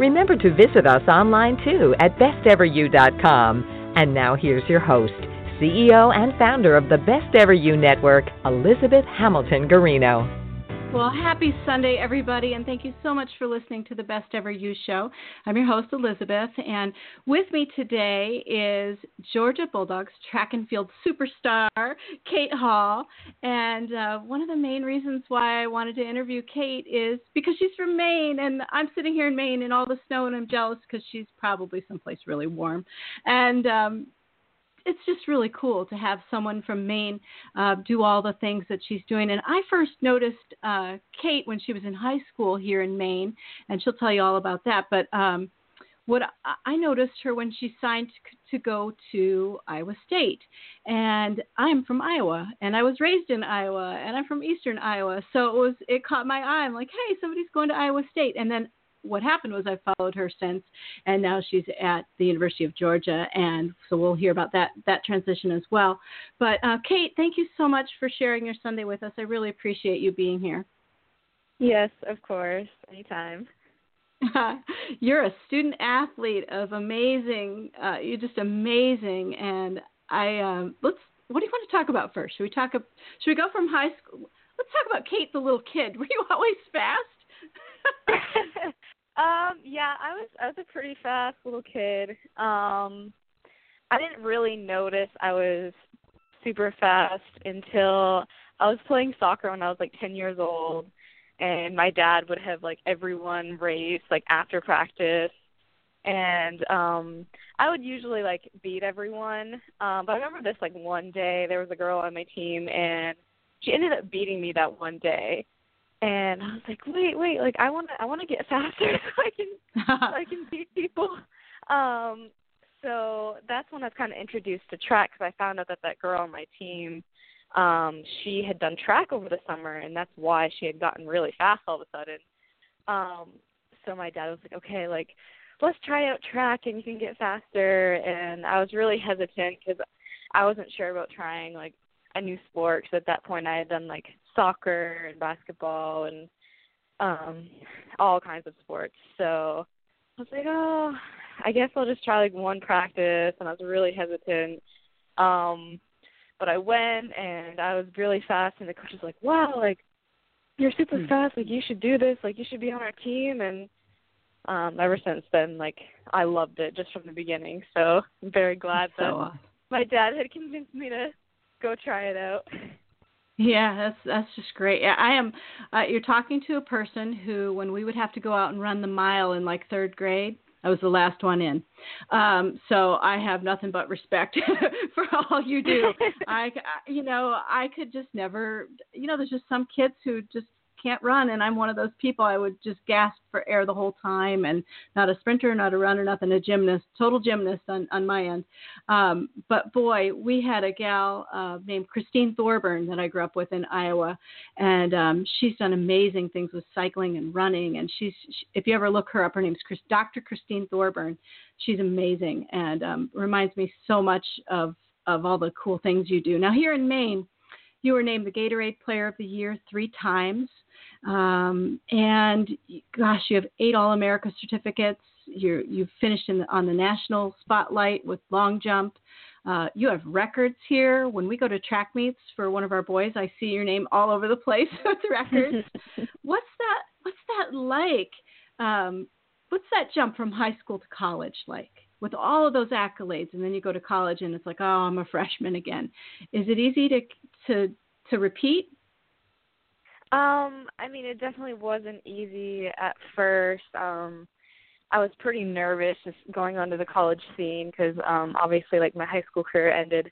Remember to visit us online too at besteveryou.com. And now here's your host, CEO and founder of the Best Ever You Network, Elizabeth Hamilton Guarino. Well, happy Sunday, everybody, and thank you so much for listening to the Best Ever You Show. I'm your host, Elizabeth, and with me today is Georgia Bulldogs track and field superstar, Kate Hall. And uh, one of the main reasons why I wanted to interview Kate is because she's from Maine, and I'm sitting here in Maine in all the snow, and I'm jealous because she's probably someplace really warm. And um, it's just really cool to have someone from Maine uh, do all the things that she's doing. And I first noticed uh, Kate when she was in high school here in Maine, and she'll tell you all about that. But um, what I noticed her when she signed to go to Iowa State, and I'm from Iowa, and I was raised in Iowa, and I'm from Eastern Iowa, so it was it caught my eye. I'm like, hey, somebody's going to Iowa State, and then what happened was I followed her since, and now she's at the University of Georgia, and so we'll hear about that that transition as well. But uh, Kate, thank you so much for sharing your Sunday with us. I really appreciate you being here. Yes, of course, anytime. you're a student athlete of amazing. Uh, you're just amazing, and I um, let's. What do you want to talk about first? Should we talk? Should we go from high school? Let's talk about Kate, the little kid. Were you always fast? um, yeah, I was I was a pretty fast little kid. Um I didn't really notice I was super fast until I was playing soccer when I was like 10 years old and my dad would have like everyone race like after practice and um I would usually like beat everyone. Um but I remember this like one day there was a girl on my team and she ended up beating me that one day and I was like, wait, wait, like I want to, I want to get faster so I can, so I can beat people. Um, so that's when I was kind of introduced to track because I found out that that girl on my team, um, she had done track over the summer, and that's why she had gotten really fast all of a sudden. Um, so my dad was like, okay, like let's try out track and you can get faster. And I was really hesitant because I wasn't sure about trying like a new sport because at that point I had done like soccer and basketball and um all kinds of sports. So I was like, oh, I guess I'll just try like one practice, and I was really hesitant. Um, but I went and I was really fast, and the coach was like, wow, like you're super hmm. fast, like you should do this, like you should be on our team, and um ever since then, like I loved it just from the beginning. So I'm very glad so, that my dad had convinced me to go try it out. Yeah, that's that's just great. Yeah, I am. Uh, you're talking to a person who, when we would have to go out and run the mile in like third grade, I was the last one in. Um, so I have nothing but respect for all you do. I, you know, I could just never. You know, there's just some kids who just can't run and I'm one of those people I would just gasp for air the whole time and not a sprinter, not a runner, nothing, a gymnast, total gymnast on, on my end. Um, but boy, we had a gal uh, named Christine Thorburn that I grew up with in Iowa and um, she's done amazing things with cycling and running and she's, she, if you ever look her up, her name's Chris, Dr. Christine Thorburn. She's amazing and um, reminds me so much of, of all the cool things you do. Now here in Maine, you were named the Gatorade Player of the Year three times. Um, and gosh, you have eight All America certificates. You're, you've finished in the, on the national spotlight with long jump. Uh, you have records here. When we go to track meets for one of our boys, I see your name all over the place with records. what's that? What's that like? Um, what's that jump from high school to college like? With all of those accolades, and then you go to college, and it's like, oh, I'm a freshman again. Is it easy to to to repeat? Um, I mean, it definitely wasn't easy at first. Um, I was pretty nervous just going onto the college scene because um, obviously, like my high school career ended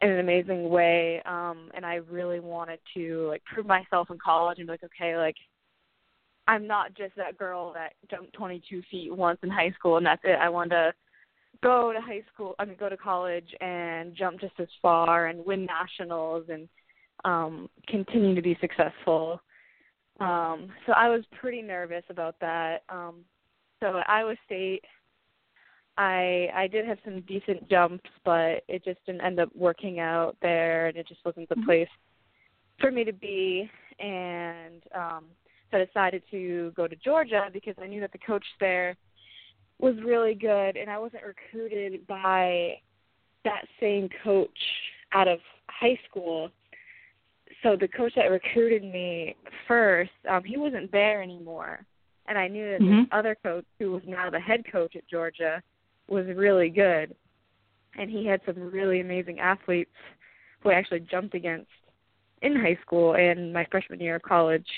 in an amazing way, um, and I really wanted to like prove myself in college and be like, okay, like I'm not just that girl that jumped 22 feet once in high school and that's it. I wanted to go to high school I mean go to college and jump just as far and win nationals and um continue to be successful. Um so I was pretty nervous about that. Um so at Iowa State I I did have some decent jumps but it just didn't end up working out there and it just wasn't the Mm-hmm. place for me to be and um so I decided to go to Georgia because I knew that the coach there was really good and I wasn't recruited by that same coach out of high school. So the coach that recruited me first, um, he wasn't there anymore. And I knew that Mhm. this other coach who was now the head coach at Georgia was really good. And he had some really amazing athletes who I actually jumped against in high school and my freshman year of college.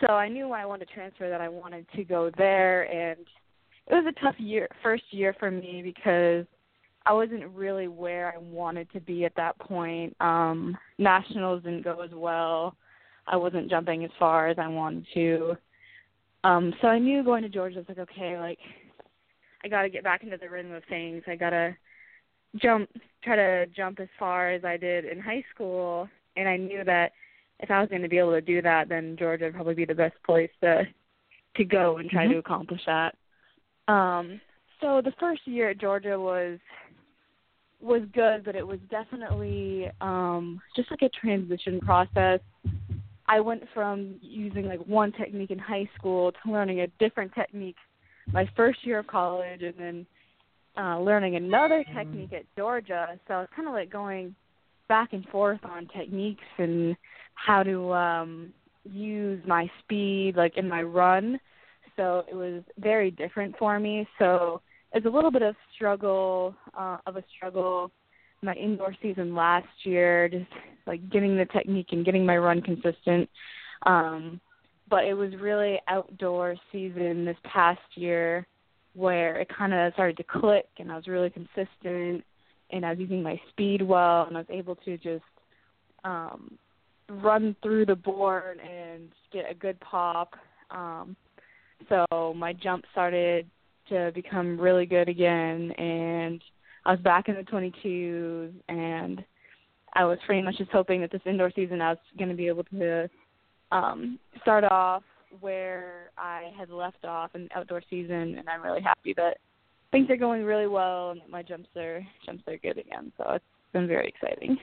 So I knew I wanted to transfer that I wanted to go there and it was a tough year first year for me because I wasn't really where I wanted to be at that point. Um nationals didn't go as well. I wasn't jumping as far as I wanted to. Um so I knew going to Georgia I was like okay, like I got to get back into the rhythm of things. I got to jump try to jump as far as I did in high school and I knew that if I was going to be able to do that then Georgia would probably be the best place to to go and try Mhm. to accomplish that. Um so the first year at Georgia was was good, but it was definitely um just like a transition process. I went from using like one technique in high school to learning a different technique my first year of college and then uh learning another technique at Georgia. So it's kind of like going back and forth on techniques and how to um use my speed like in my run. So it was very different for me. So it's a little bit of struggle uh, of a struggle. My indoor season last year just like getting the technique and getting my run consistent. Um but it was really outdoor season this past year where it kind of started to click and I was really consistent and I was using my speed well and I was able to just um run through the board and get a good pop. Um so my jump started to become really good again and I was back in the 22s and I was pretty much just hoping that this indoor season I was going to be able to um start off where I had left off in outdoor season and I'm really happy that things are going really well and that my jumps are jumps are good again. So it's been very exciting.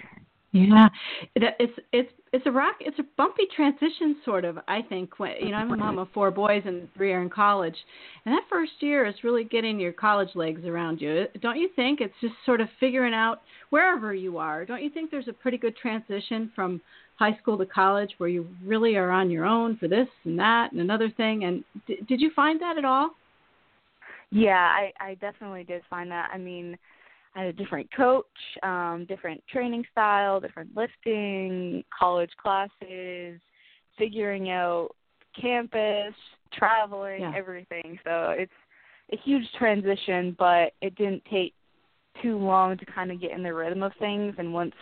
Yeah, it, it's it's it's a rock. It's a bumpy transition, sort of. I think when you know I'm a mom of four boys and three are in college, and that first year is really getting your college legs around you. Don't you think? It's just sort of figuring out wherever you are. Don't you think there's a pretty good transition from high school to college where you really are on your own for this and that and another thing? And d- did you find that at all? Yeah, I I definitely did find that. I mean, I had a different coach, um, different training style, different lifting, college classes, figuring out campus, traveling, Yeah. everything. So it's a huge transition, but it didn't take too long to kind of get in the rhythm of things. And once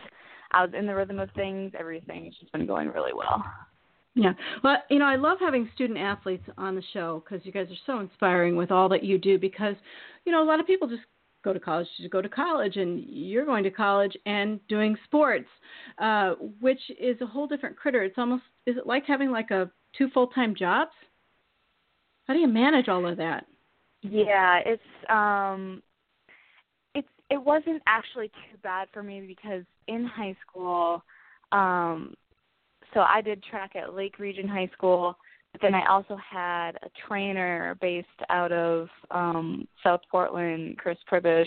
I was in the rhythm of things, everything has just been going really well. Yeah. Well, you know, I love having student athletes on the show because you guys are so inspiring with all that you do because, you know, a lot of people just go to college to go to college and you're going to college and doing sports, uh, which is a whole different critter. It's almost, is it like having like a two full-time jobs? How do you manage all of that? Yeah, it's um it's it wasn't actually too bad for me because in high school um so I did track at Lake Region High School, but then I also had a trainer based out of um South Portland, Chris Pribish,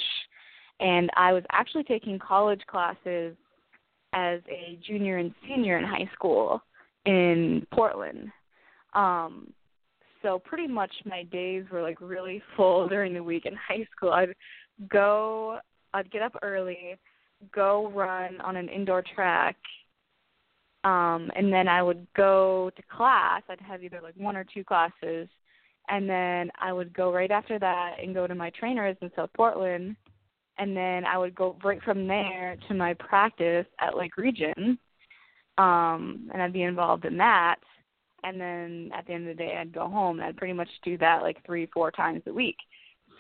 and I was actually taking college classes as a junior and senior in high school in Portland. Um so pretty much my days were like really full during the week in high school. I'd go I'd get up early, go run on an indoor track, um, and then I would go to class. I'd have either like one or two classes, and then I would go right after that and go to my trainers in South Portland, and then I would go right from there to my practice at Lake Region, um, and I'd be involved in that. And then at the end of the day, I'd go home, and I'd pretty much do that like three, four times a week.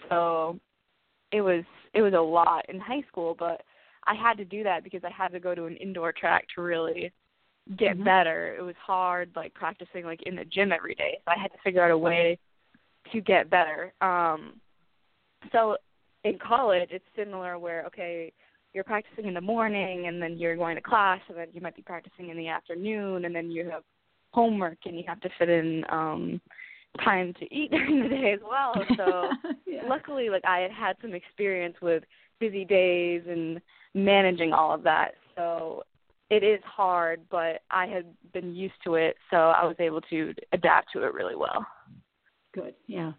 So it was it was a lot in high school, but I had to do that because I had to go to an indoor track to really get mm-hmm. better. It was hard like practicing like in the gym every day. So I had to figure out a way to get better. Um so in college it's similar where okay, you're practicing in the morning and then you're going to class and then you might be practicing in the afternoon and then you have homework and you have to fit in um time to eat during the day as well. So yeah. luckily like I had had some experience with busy days and managing all of that. So it is hard, but I had been used to it, so I was able to adapt to it really well. Good. Yeah.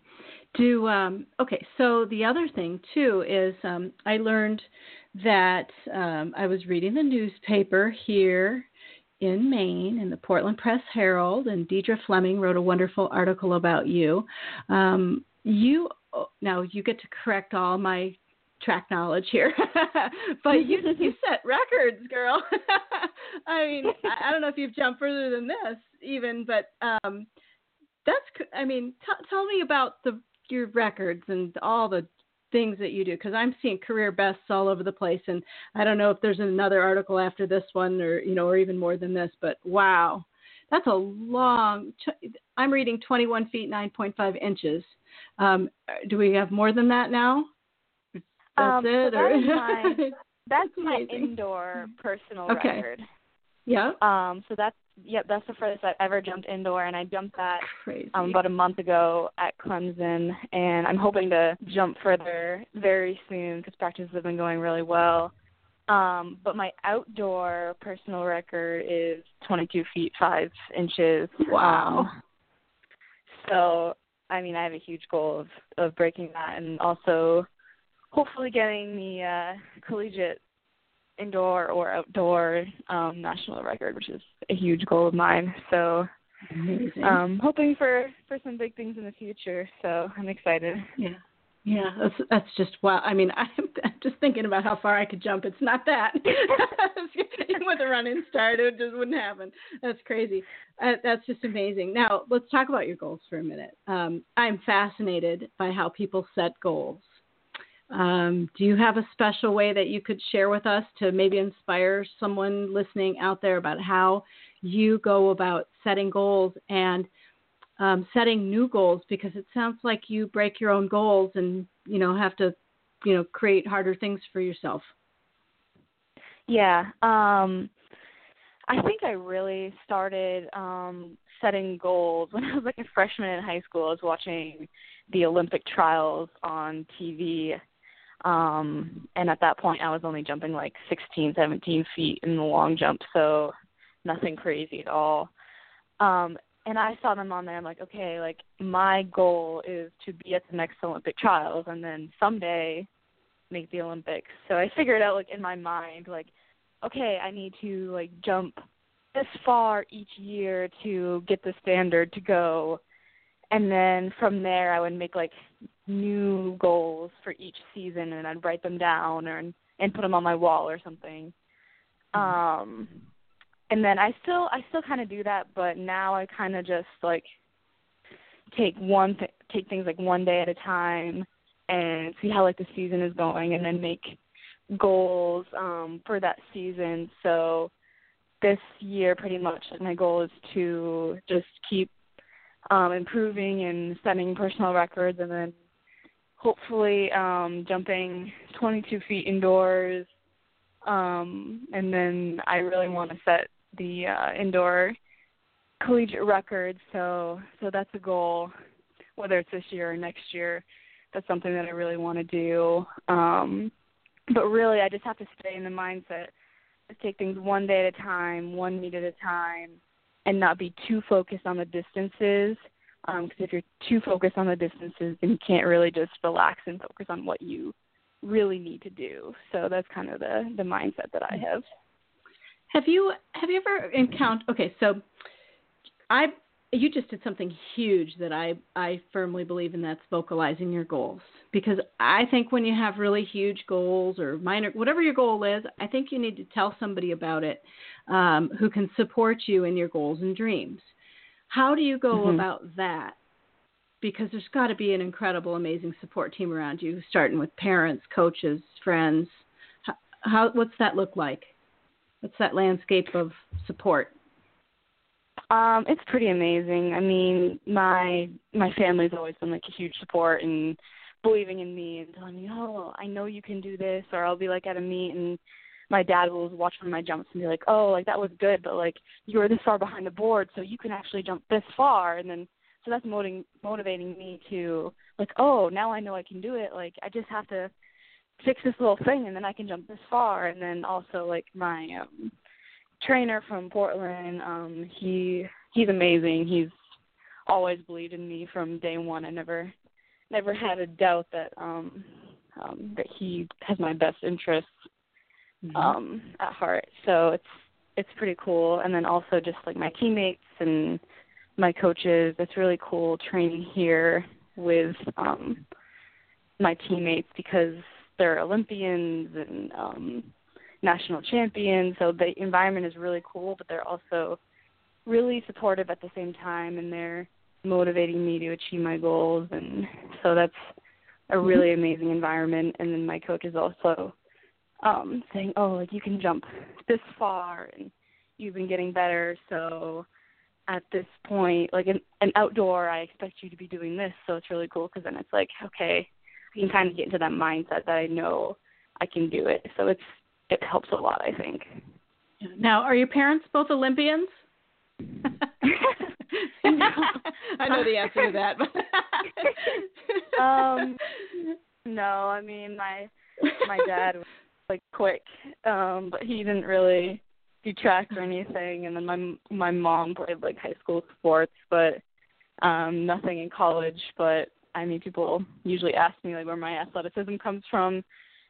Do um okay, so the other thing too is um I learned that um I was reading the newspaper here in Maine in the Portland Press Herald, and Deirdre Fleming wrote a wonderful article about you. Um, you now you get to correct all my track knowledge here, but you you set records, girl. I mean, I, I don't know if you've jumped further than this even, but um, that's I mean, t- tell me about the your records and all the things that you do because I'm seeing career bests all over the place, and I don't know if there's another article after this one or you know or even more than this, but wow, that's a long. I'm reading 21 feet 9.5 inches. Um, do we have more than that now? That's um, it. So or? that my, that's my indoor personal Okay. record. Yeah. Um, so that's yep, that's the furthest I've ever jumped indoor, and I jumped that Crazy. um, about a month ago at Clemson, and I'm hoping to jump further very soon because practices have been going really well. Um, but my outdoor personal record is 22 feet 5 inches. Wow. Um, so, I mean, I have a huge goal of of breaking that, and also hopefully getting the uh, collegiate indoor or outdoor um, national record, which is a huge goal of mine. So, Amazing. um, hoping for for some big things in the future. So I'm excited. Yeah. Yeah, that's that's just wow. I mean, I'm, I'm just thinking about how far I could jump. It's not that. With a running start, it just wouldn't happen. That's crazy. Uh, that's just amazing. Now, let's talk about your goals for a minute. Um, I'm fascinated by how people set goals. Um, do you have a special way that you could share with us to maybe inspire someone listening out there about how you go about setting goals and um, setting new goals because it sounds like you break your own goals and you know have to you know create harder things for yourself Yeah. Um I think I really started um setting goals when I was like a freshman in high school. I was watching the Olympic trials on TV. Um and at that point I was only jumping like 16, 17 feet in the long jump, so nothing crazy at all. Um and I saw them on there. I'm like, okay, like my goal is to be at the next Olympic trials and then someday make the Olympics. So I figured out like in my mind, like, okay, I need to like jump this far each year to get the standard to go. And then from there I would make like new goals for each season and I'd write them down or and put them on my wall or something. Um and then I still I still kind of do that, but now I kind of just like take one th- take things like one day at a time and see how like the season is going, and then make goals um for that season. So this year, pretty much, my goal is to just keep um improving and setting personal records, and then hopefully um jumping 22 feet indoors um and then I really want to set the uh, indoor collegiate record. So so that's a goal, whether it's this year or next year. That's something that I really want to do. Um, but really, I just have to stay in the mindset to take things one day at a time, one meet at a time, and not be too focused on the distances. Because if you're too focused on the distances, then you can't really just relax and focus on what you really need to do. So that's kind of the the mindset that I have. have you have you ever encountered okay so i you just did something huge that i i firmly believe in that's vocalizing your goals because i think when you have really huge goals or minor whatever your goal is i think you need to tell somebody about it um, who can support you in your goals and dreams how do you go Mhm. about that because there's got to be an incredible, amazing support team around you, starting with parents, coaches, friends. How, how what's that look like? What's that landscape of support? Um, it's pretty amazing. I mean, my my family's always been like a huge support and believing in me and telling me, "Oh, I know you can do this," or I'll be like at a meet and my dad will watch one of my jumps and be like, "Oh, like that was good, but like you were this far behind the board, so you can actually jump this far." And then so that's motivating motivating me to like, "Oh, now I know I can do it. Like I just have to fix this little thing and then I can jump this far." And then also like my um trainer from Portland, um he he's amazing. He's always believed in me from day one. I never never had a doubt that um um that he has my best interests mm-hmm. um at heart. So it's it's pretty cool. And then also just like my teammates and my coaches, it's really cool training here with um my teammates because they're Olympians and um national champions. So the environment is really cool, but they're also really supportive at the same time and they're motivating me to achieve my goals and so that's a mm-hmm. really amazing environment and then my coach is also um saying oh like you can jump this far and you've been getting better. So at this point like an, an outdoor i expect you to be doing this. So it's really cool because then it's like okay i can kind of get into that mindset that i know i can do it. So it's it helps a lot i think. Now are your parents both olympians? I know the answer to that. But um, no, I mean my my dad was like quick, um, but he didn't really do track or anything. And then my my mom played like high school sports, but um, nothing in college. But I mean, people usually ask me like where my athleticism comes from,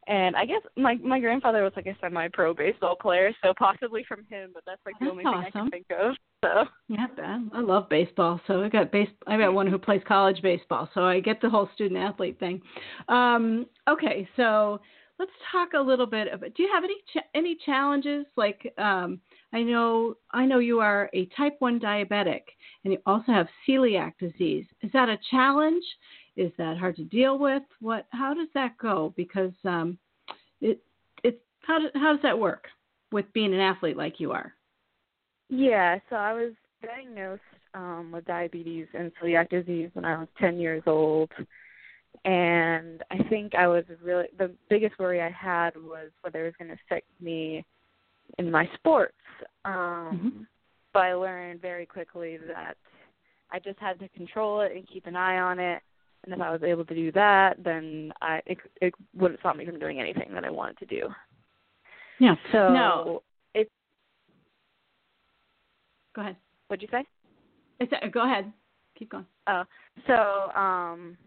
and I guess my my grandfather was like a semi-pro baseball player, so possibly from him. But that's like the that's only awesome. thing I can think of. So yeah, I love baseball. So I got base. I got one who plays college baseball, so I get the whole student athlete thing. Um, okay, so let's talk a little bit about. Do you have any ch- any challenges? Like um, I know I know you are a type one diabetic, and you also have celiac disease. Is that a challenge? Is that hard to deal with? What? How does that go? Because um, it it how does how does that work with being an athlete like you are? Yeah, so I was diagnosed um, with diabetes and celiac disease when I was 10 years old. And I think I was really, the biggest worry I had was whether it was going to affect me in my sports. Um, mm-hmm. But I learned very quickly that I just had to control it and keep an eye on it and if I was able to do that, then I it, it wouldn't stop me from doing anything that I wanted to do. Yeah. So no. It. Go ahead. What'd you say? It's, go ahead. Keep going. Oh, so um,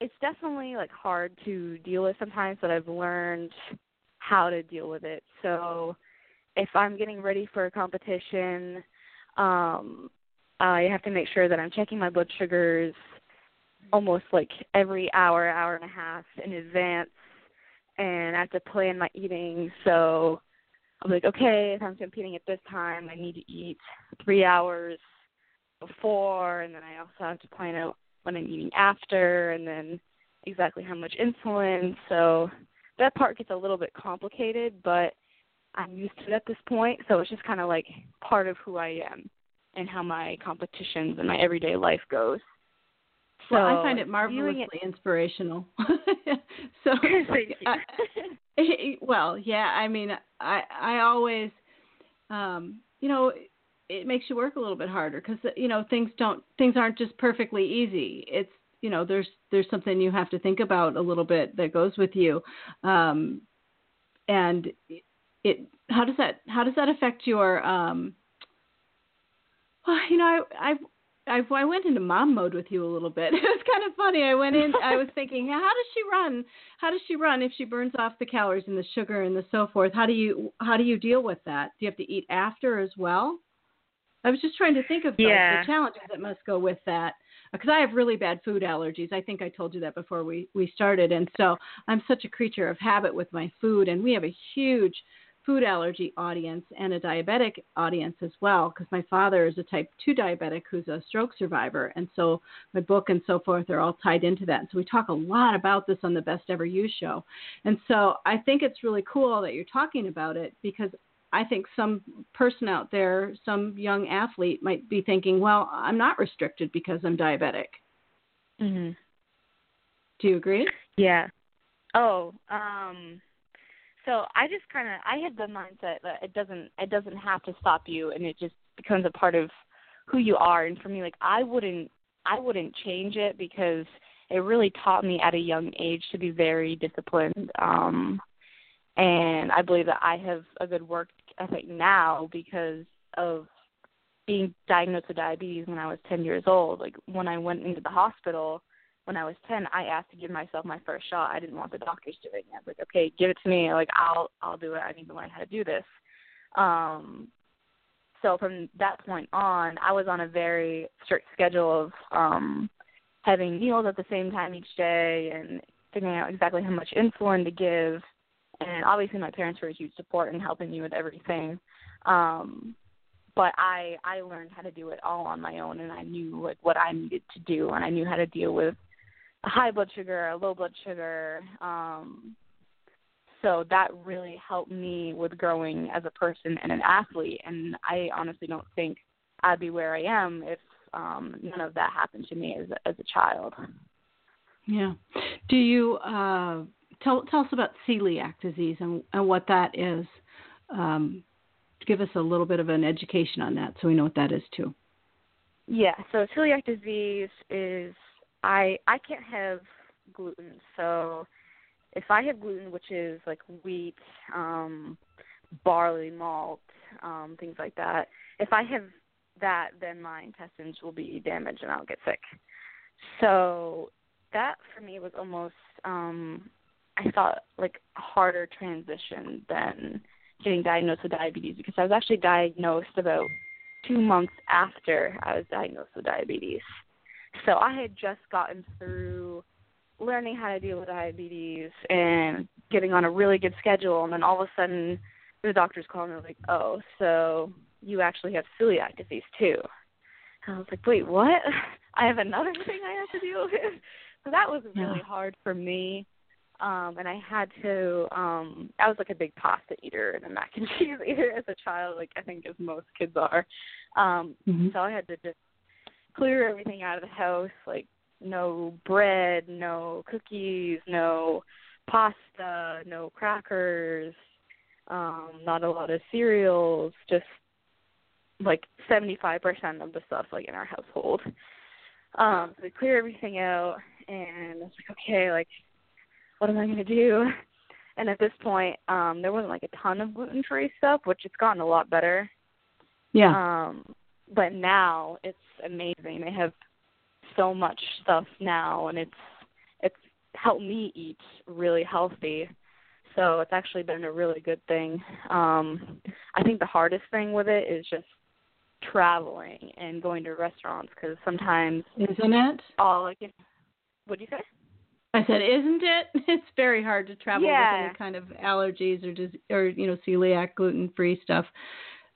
it's definitely like hard to deal with sometimes, but I've learned how to deal with it. So if I'm getting ready for a competition, um, I have to make sure that I'm checking my blood sugars almost like every hour, hour and a half in advance, and I have to plan my eating. So I'm like, okay, if I'm competing at this time, I need to eat three hours before, and then I also have to plan out when I'm eating after, and then exactly how much insulin. So that part gets a little bit complicated, but I'm used to it at this point. So it's just kind of like part of who I am and how my competitions and my everyday life goes. So well, I find it marvelously it, inspirational. so, I, well, yeah. I mean, I I always, um, you know, it makes you work a little bit harder because you know things don't things aren't just perfectly easy. It's you know there's there's something you have to think about a little bit that goes with you, um, and it how does that how does that affect your um, well, you know, I, I I, I went into mom mode with you a little bit. It was kind of funny. I went in. I was thinking, how does she run? How does she run if she burns off the calories and the sugar and the so forth? How do you how do you deal with that? Do you have to eat after as well? I was just trying to think of yeah. the challenges that must go with that because I have really bad food allergies. I think I told you that before we we started, and so I'm such a creature of habit with my food, and we have a huge food allergy audience and a diabetic audience as well because my father is a type 2 diabetic who's a stroke survivor and so my book and so forth are all tied into that and so we talk a lot about this on the best ever you show and so i think it's really cool that you're talking about it because i think some person out there some young athlete might be thinking well i'm not restricted because i'm diabetic. Hmm do you agree? Yeah. Oh, um so I just kind of I had the mindset that it doesn't it doesn't have to stop you and it just becomes a part of who you are. And for me like I wouldn't I wouldn't change it because it really taught me at a young age to be very disciplined. Um and I believe that I have a good work ethic now because of being diagnosed with diabetes when I was 10 years old like when I went into the hospital when I was 10, I asked to give myself my first shot. I didn't want the doctors doing it. I was like, okay, give it to me. Like, I'll, I'll do it. I need to learn how to do this. Um, so from that point on, I was on a very strict schedule of um, having meals at the same time each day and figuring out exactly how much insulin to give. And obviously, my parents were a huge support in helping me with everything. Um, but I I learned how to do it all on my own, and I knew like what I needed to do, and I knew how to deal with a high blood sugar, a low blood sugar. Um, so that really helped me with growing as a person and an athlete. And I honestly don't think I'd be where I am if um, none of that happened to me as as a child. Yeah. Do you uh, tell tell us about celiac disease and, and what that is? Um, give us a little bit of an education on that, so we know what that is too. Yeah. So celiac disease is I I can't have gluten. So if I have gluten, which is like wheat, um, barley, malt, um, things like that, if I have that, then my intestines will be damaged and I'll get sick. So that for me was almost um I thought like a harder transition than getting diagnosed with diabetes because I was actually diagnosed about two months after I was diagnosed with diabetes. So I had just gotten through learning how to deal with diabetes and getting on a really good schedule and then all of a sudden the doctors called me like, Oh, so you actually have celiac disease too. And I was like, Wait, what? I have another thing I have to deal with. So that was really Yeah. hard for me. Um and I had to um I was like a big pasta eater and a mac and cheese eater as a child, like I think as most kids are. Um Mhm. so I had to just clear everything out of the house, like no bread, no cookies, no pasta, no crackers, um, not a lot of cereals, just like seventy five percent of the stuff like in our household. Um, so we clear everything out and I was like, okay, like what am I gonna do? And at this point, um, there wasn't like a ton of gluten free stuff, which it's gotten a lot better. Yeah. Um, but now it's amazing. They have so much stuff now, and it's it's helped me eat really healthy. So it's actually been a really good thing. Um, I think the hardest thing with it is just traveling and going to restaurants because sometimes Isn't it? all I can. What do you say? I said, isn't it? It's very hard to travel Yeah. with any kind of allergies or dis- or you know celiac, gluten free stuff.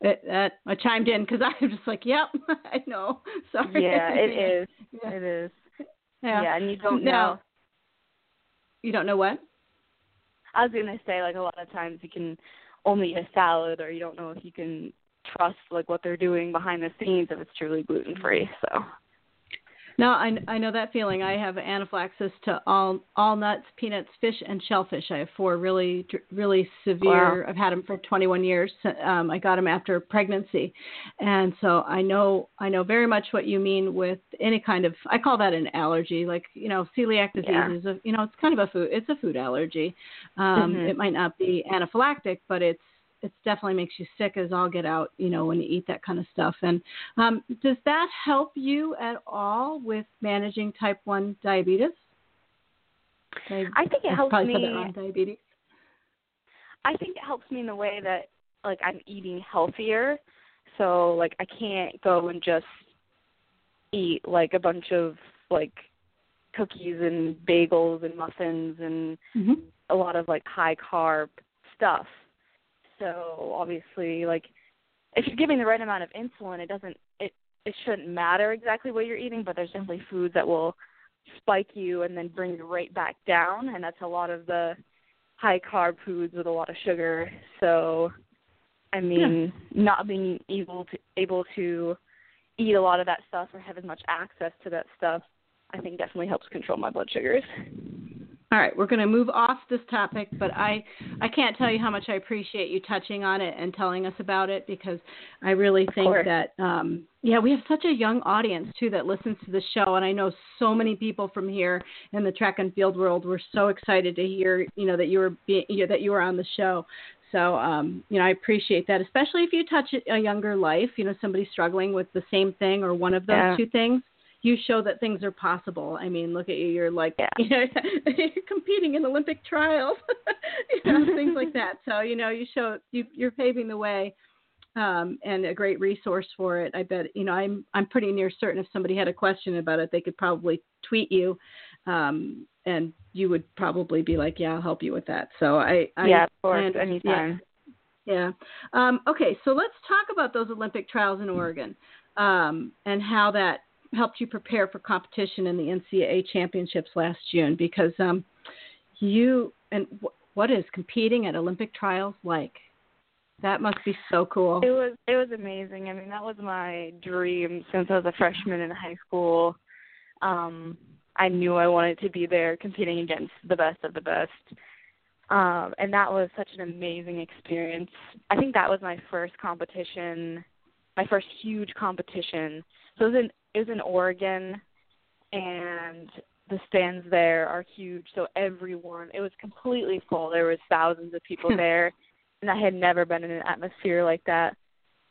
It, that I chimed in because I was just like, yep, I know. Sorry. Yeah, it is. Yeah. It is. Yeah. Yeah, and you don't Now- know. You don't know what? I was gonna say like a lot of times you can only eat a salad or you don't know if you can trust like what they're doing behind the scenes if it's truly gluten free. So No, I, I know that feeling. I have anaphylaxis to all all nuts, peanuts, fish, and shellfish. I have four really really severe. I've had them for 21 years. Um, I got them after pregnancy, and so I know I know very much what you mean with any kind of. I call that an allergy. Like you know, celiac disease Yeah. is a you know it's kind of a food. It's a food allergy. Um, Mhm. It might not be anaphylactic, but it's it definitely makes you sick as all get out, you know, when you eat that kind of stuff. And um, does that help you at all with managing type 1 diabetes? Di- I think it I helps probably said that me diabetes. I think it helps me in the way that like I'm eating healthier. So like I can't go and just eat like a bunch of like cookies and bagels and muffins and hmm a lot of like high carb stuff. So obviously, like if you're giving the right amount of insulin, it doesn't it it shouldn't matter exactly what you're eating, but there's definitely foods that will spike you and then bring you right back down, and that's a lot of the high carb foods with a lot of sugar. So, I mean, yeah. not being able to able to eat a lot of that stuff or have as much access to that stuff, I think definitely helps control my blood sugars. All right, we're going to move off this topic, but I I can't tell you how much I appreciate you touching on it and telling us about it because I really think that um yeah, we have such a young audience too that listens to the show and I know so many people from here in the track and field world were so excited to hear, you know, that you were being, you know, that you were on the show. So, um, you know, I appreciate that, especially if you touch a younger life, you know, somebody struggling with the same thing or one of those yeah. two things you show that things are possible. I mean, look at you. You're like, yeah. you know, you're competing in Olympic trials, you know, things like that. So, you know, you show you, you're paving the way, um, and a great resource for it. I bet, you know, I'm I'm pretty near certain if somebody had a question about it, they could probably tweet you, um, and you would probably be like, yeah, I'll help you with that. So I, I yeah, of course, I anytime. Yeah. yeah. Um, okay, so let's talk about those Olympic trials in Oregon um, and how that helped you prepare for competition in the NCAA championships last June because um, you and w- what is competing at Olympic trials like? That must be so cool. It was it was amazing. I mean, that was my dream since I was a freshman in high school. Um, I knew I wanted to be there competing against the best of the best. Um, and that was such an amazing experience. I think that was my first competition, my first huge competition. So it was in is in Oregon, and the stands there are huge. So everyone, it was completely full. There was thousands of people there, and I had never been in an atmosphere like that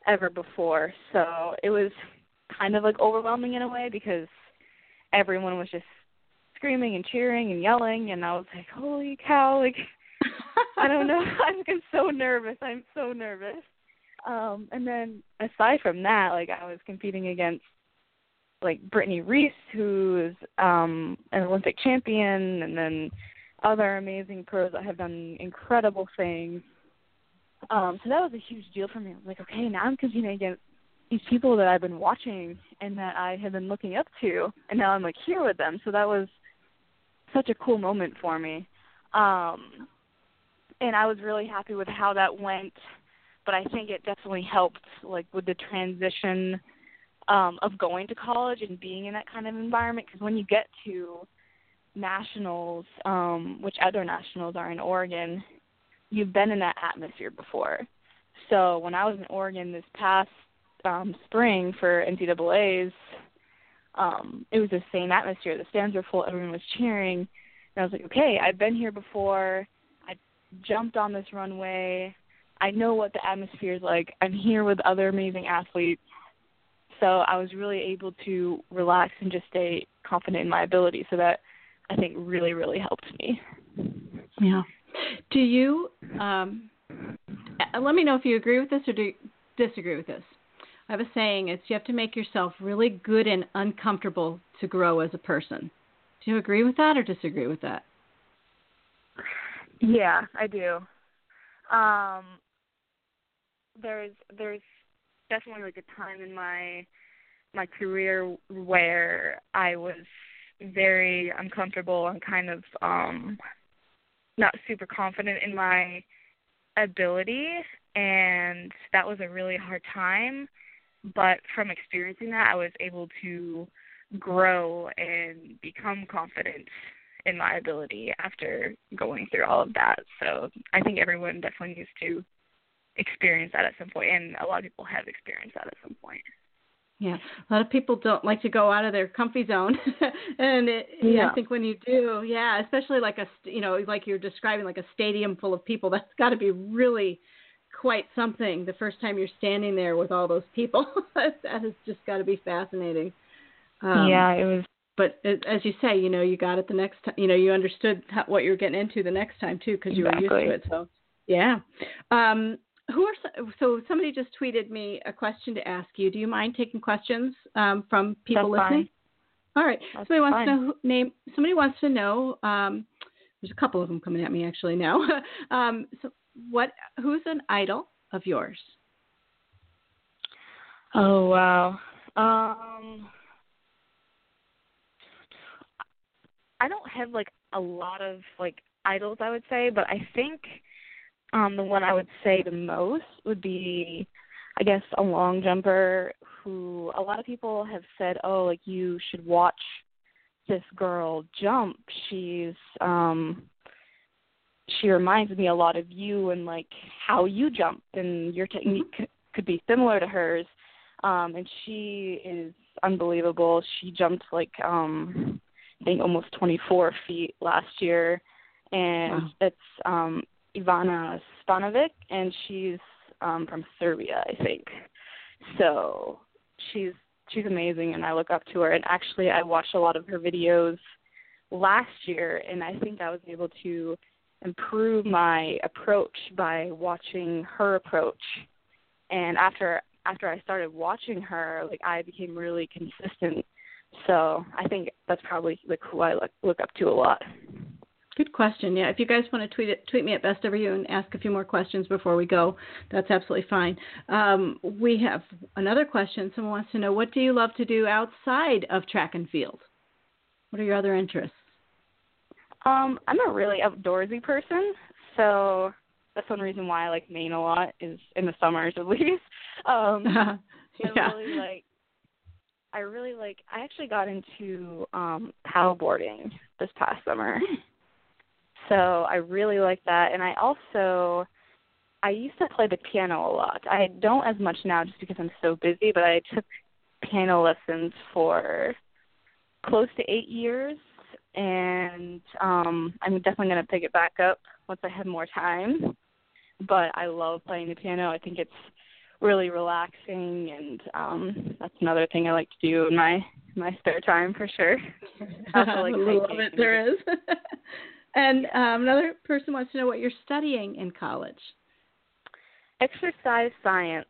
ever before. So it was kind of like overwhelming in a way because everyone was just screaming and cheering and yelling, and I was like, "Holy cow!" Like I don't know. I'm, I'm so nervous. I'm so nervous. Um, and then aside from that, like I was competing against like Brittney Reese, who's um, an Olympic champion, and then other amazing pros that have done incredible things. Um, so that was a huge deal for me. I was like, okay, now I'm competing against these people that I've been watching and that I have been looking up to, and now I'm like here with them. So that was such a cool moment for me. Um, and I was really happy with how that went, but I think it definitely helped, like with the transition um, of going to college and being in that kind of environment. Because when you get to nationals, um, which other nationals are in Oregon, you've been in that atmosphere before. So when I was in Oregon this past um, spring for NCAA's, um, it was the same atmosphere. The stands were full, everyone was cheering, and I was like, okay, I've been here before. I jumped on this runway. I know what the atmosphere is like. I'm here with other amazing athletes so I was really able to relax and just stay confident in my ability. So that I think really, really helped me. Yeah. Do you? Um, let me know if you agree with this or do disagree with this. I have a saying: it's you have to make yourself really good and uncomfortable to grow as a person. Do you agree with that or disagree with that? Yeah, I do. Um, there's there's definitely like a time in my my career where I was very uncomfortable and kind of um not super confident in my ability and that was a really hard time but from experiencing that I was able to grow and become confident in my ability after going through all of that. So I think everyone definitely needs to experience that at some point, and a lot of people have experienced that at some point. Yeah, a lot of people don't like to go out of their comfy zone, and it, yeah. I think when you do, yeah, especially like a you know like you're describing like a stadium full of people, that's got to be really quite something. The first time you're standing there with all those people, that has just got to be fascinating. Um, yeah, it was. But as you say, you know, you got it the next time. You know, you understood how, what you were getting into the next time too, because you exactly. were used to it. So, yeah. Um, who are so somebody just tweeted me a question to ask you. Do you mind taking questions um, from people That's listening? Fine. All right. That's somebody wants fine. to know name. Somebody wants to know. Um, there's a couple of them coming at me actually now. um, so what who's an idol of yours? Oh wow. Um I don't have like a lot of like idols I would say, but I think um the one I would say the most would be I guess a long jumper who a lot of people have said, "Oh, like you should watch this girl jump. She's um she reminds me a lot of you and like how you jump and your technique mm-hmm. could be similar to hers um and she is unbelievable she jumped like um i think almost 24 feet last year and wow. it's um ivana spanovic and she's um from serbia i think. So she's she's amazing and i look up to her. And actually i watched a lot of her videos last year and i think i was able to improve my approach by watching her approach. And after after I started watching her like I became really consistent. So I think that's probably like who I look look up to a lot. Good question. Yeah, if you guys want to tweet it, tweet me at Best Ever You and ask a few more questions before we go, that's absolutely fine. Um, we have another question. Someone wants to know what do you love to do outside of track and field? What are your other interests? Um, I'm a really outdoorsy person, so that's one reason why I like Maine a lot is in the summers at least. Um yeah. I really like I really like I actually got into um paddleboarding this past summer. So I really like that and I also I used to play the piano a lot. I don't as much now just because I'm so busy, but I took piano lessons for close to 8 years and um I'm definitely going to pick it back up once I have more time. But I love playing the piano. I think it's really relaxing and um that's another thing I like to do in my my spare time for sure. Like love it there is. and um, another person wants to know what you're studying in college. Exercise science.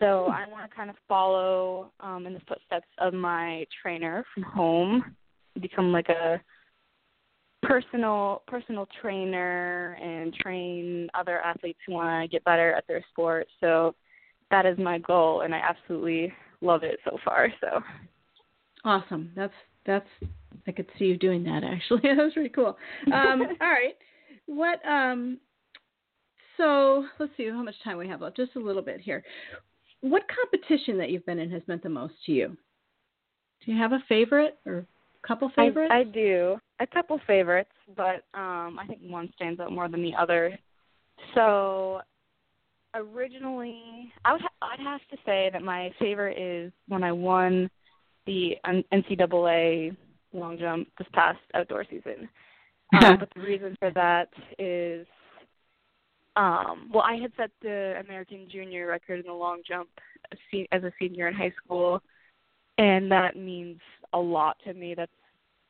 So I want to kind of follow um, in the footsteps of my trainer from home become like a personal personal trainer and train other athletes who want to get better at their sport. So that is my goal, and I absolutely love it so far. So awesome. That's that's I could see you doing that actually. that was really cool. Um, all right. What um so let's see how much time we have left. Just a little bit here. What competition that you've been in has meant the most to you? Do you have a favorite or a couple favorites? I, I do. A couple favorites, but um I think one stands out more than the other. So originally, I would ha- I'd have to say that my favorite is when I won the NCAA long jump this past outdoor season. Um, but the reason for that is, um, well, I had set the American junior record in the long jump as a senior in high school, and that means a lot to me. That's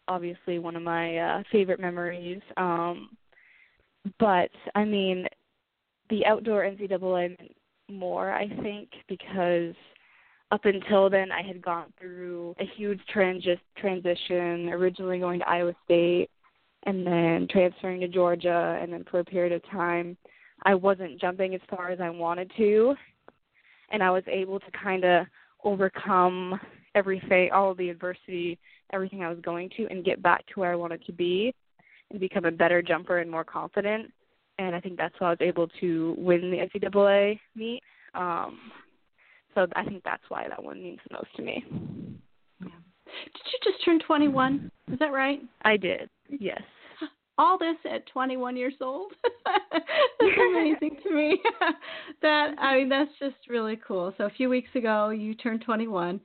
obviously one of my uh, favorite memories. Um, but I mean, the outdoor NCAA meant more, I think, because up until then I had gone through a huge transi- transition, originally going to Iowa State and then transferring to Georgia and then for a period of time I wasn't jumping as far as I wanted to and I was able to kind of overcome everything, all of the adversity, everything I was going to, and get back to where I wanted to be and become a better jumper and more confident. And I think that's why I was able to win the NCAA meet. Um, so I think that's why that one means the most to me. Yeah. Did you just turn 21? Is that right? I did. Yes all this at 21 years old. that's amazing to me. that I mean, that's just really cool. So a few weeks ago, you turned 21,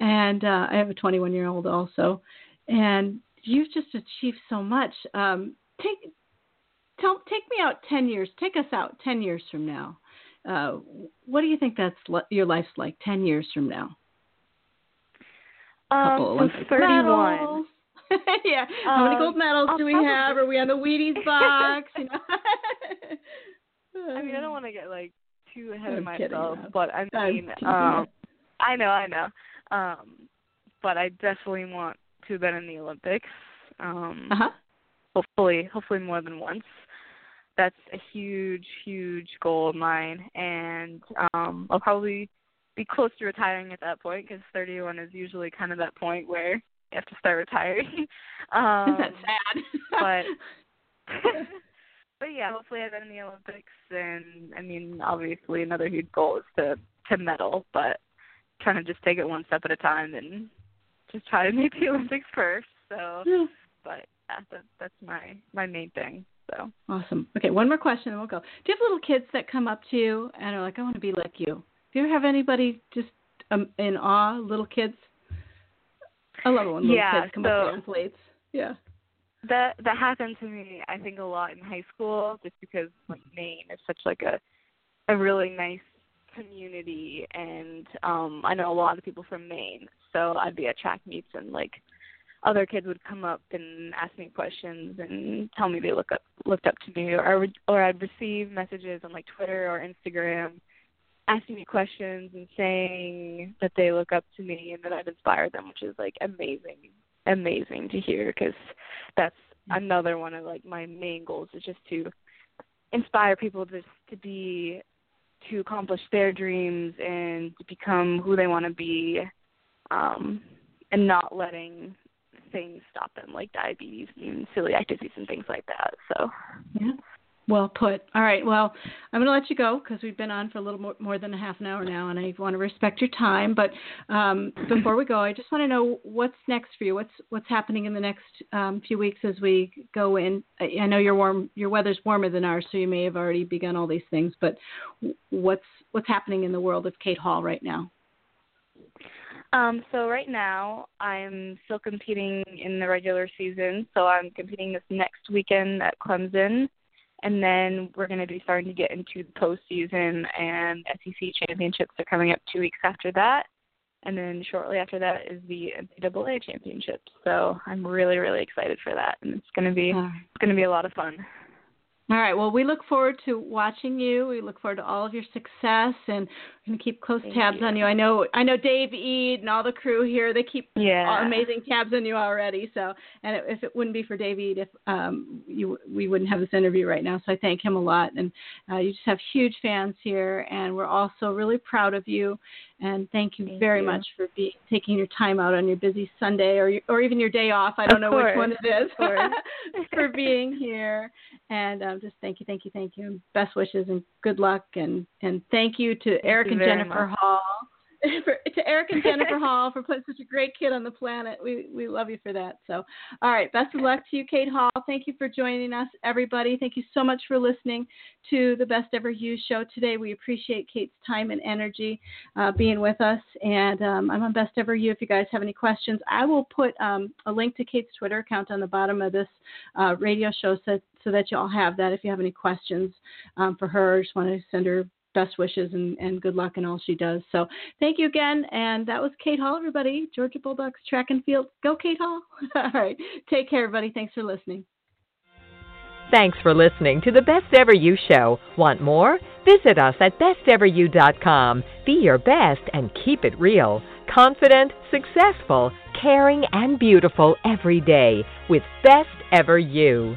and uh, I have a 21 year old also, and you've just achieved so much. Um, take tell take me out 10 years. Take us out 10 years from now. Uh, what do you think that's your life's like 10 years from now? Um, so 31. Medals, yeah. How many gold um, medals I'll do we have? Are we on the Wheaties box? you know. I mean, I don't want to get like too ahead I'm of myself, but I mean, um, I know, I know. Um, but I definitely want to have been in the Olympics. Um, uh-huh. Hopefully, hopefully more than once. That's a huge, huge goal of mine, and um, I'll probably be close to retiring at that point because 31 is usually kind of that point where you have to start retiring. um, That's sad. but but yeah, hopefully I've been in the Olympics, and I mean, obviously another huge goal is to to medal, but trying to just take it one step at a time and just try to make the Olympics first. So, Yeah. but yeah, that, that's my my main thing. So. Awesome. Okay, one more question and we'll go. Do you have little kids that come up to you and are like, I want to be like you? Do you ever have anybody just um, in awe, little kids? I love it when little Yeah, kids come so- up to athletes. Yeah. That that happened to me I think a lot in high school just because like Maine is such like a a really nice community and um I know a lot of people from Maine. So I'd be at track meets and like other kids would come up and ask me questions and tell me they look up looked up to me. Or I would, or I'd receive messages on like Twitter or Instagram asking me questions and saying that they look up to me and that I've inspired them, which is like amazing, amazing to hear because that's another one of like my main goals is just to inspire people just to be to accomplish their dreams and to become who they want to be um and not letting things stop them like diabetes and celiac disease and things like that so Yeah. Well put. All right. Well, I'm going to let you go because we've been on for a little more, more than a half an hour now, and I want to respect your time. But um, before we go, I just want to know what's next for you. What's what's happening in the next um, few weeks as we go in? I, I know you're warm. Your weather's warmer than ours, so you may have already begun all these things. But what's what's happening in the world of Kate Hall right now? Um, so right now I'm still competing in the regular season. So I'm competing this next weekend at Clemson, and then we're going to be starting to get into the postseason. And SEC championships are coming up two weeks after that, and then shortly after that is the NCAA championships. So I'm really really excited for that, and it's going to be it's going to be a lot of fun. All right. Well, we look forward to watching you. We look forward to all of your success, and we're going to keep close Thank tabs you. on you. I know, I know, Dave Ead and all the crew here. They keep Yeah. amazing tabs on you already. So, and if it wouldn't be for Dave Ead, if um, you, we wouldn't have this interview right now. So I thank him a lot. And uh, you just have huge fans here, and we're also really proud of you. And thank you Thank very you. much for be, taking your time out on your busy Sunday or your, or even your day off. I don't Of know which one it is for being here. And um, just thank you, thank you, thank you. Best wishes and good luck. And and thank you to Eric you and Jennifer much. Hall. For, to Eric and Jennifer Hall for putting such a great kid on the planet. We we love you for that. So, all right, best of luck to you, Kate Hall. Thank you for joining us, everybody. Thank you so much for listening to the Best Ever You show today. We appreciate Kate's time and energy uh, being with us. And um, I'm on Best Ever You. If you guys have any questions, I will put um, a link to Kate's Twitter account on the bottom of this uh, radio show so, so that you all have that. If you have any questions um, for her, just want to send her best wishes and, and good luck in all she does. So thank you again. And that was Kate Hall, everybody. Georgia Bulldogs track and field. Go, Kate Hall. all right. Take care, everybody. Thanks for listening. Thanks for listening to the Best Ever You Show. Want more? Visit us at besteveryou.com. Be your best and keep it real. Confident, successful, caring, and beautiful every day with Best Ever You.